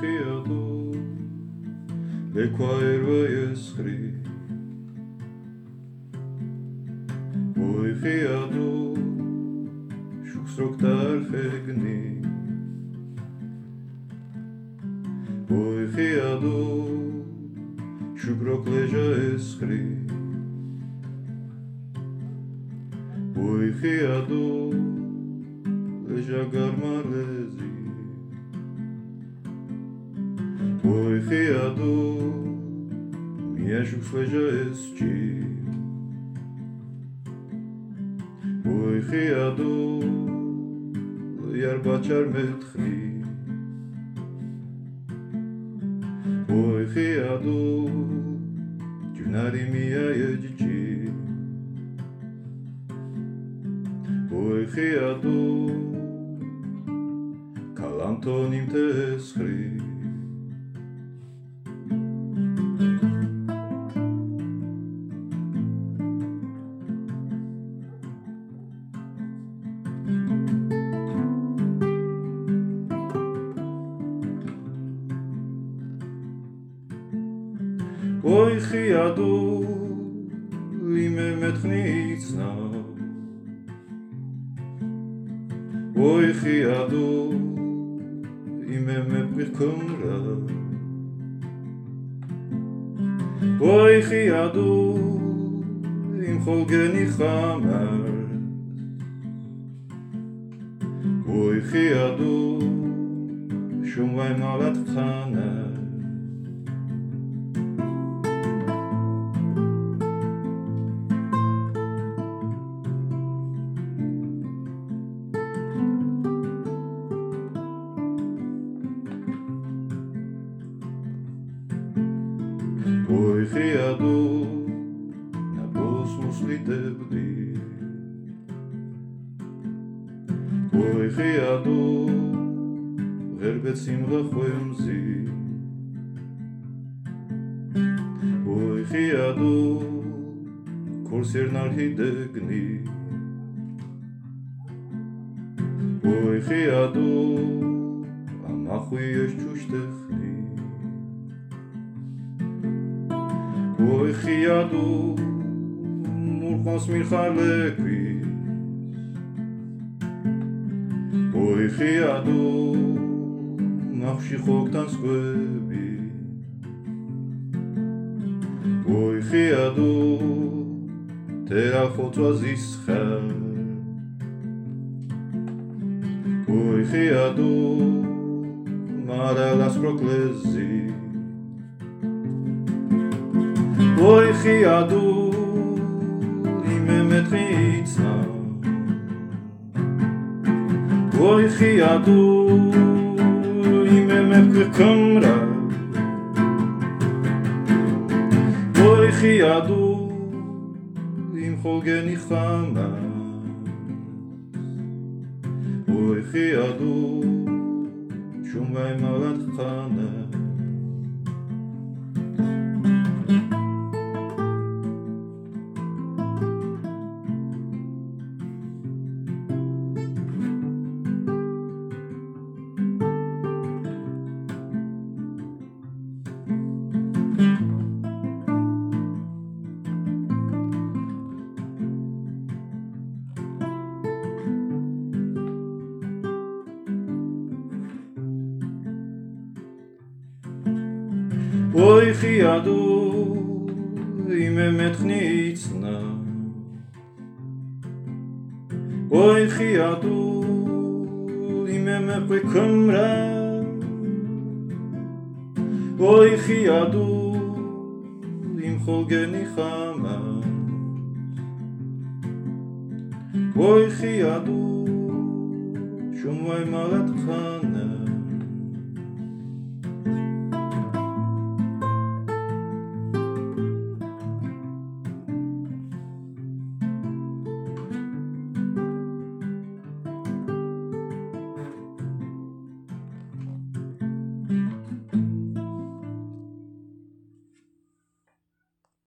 criador de qualquer é escrito. Oi, criador, structar fegni Oi, criador, chugrocleja escrito. Oi, criador, leja garmales. reado me ajoelhaste. Oi reado, iar baciar metri. Oi reado, tunari mia editi. Oi reado, calantonim te escrit. Oy khi adu im mit nits na. Oy khi adu im mit mit kum ra Oy khi adu im khogni khamar. Oy khi adu shum vay malat khana Boichiado na Bosmos litebdi Boichiado Verbetsim rachoemzi Boichiado Korser narhidegni Boichiado Amachui eschushtech ხიადუ მურყავს მიხალექვის ოი ხიადუ ნახში ხოგთან სკვები ოი ხიადუ თერა ხოწვას ისხარ ოი ხიადუ მარალას პროკლეზი? მოიხიადუ იმე მეტყი იცა. მოიხიადუ იმე მეტყი კმრა მოიხიადუ იმ ხოლგენი ხამა მოიხიადუ შუმ ვაიმალად ხანა. oi chi adu im emet chnitz na oi chi adu im emet pwe kumra oi chi adu im chol geni chama oi chi adu שומוי חנה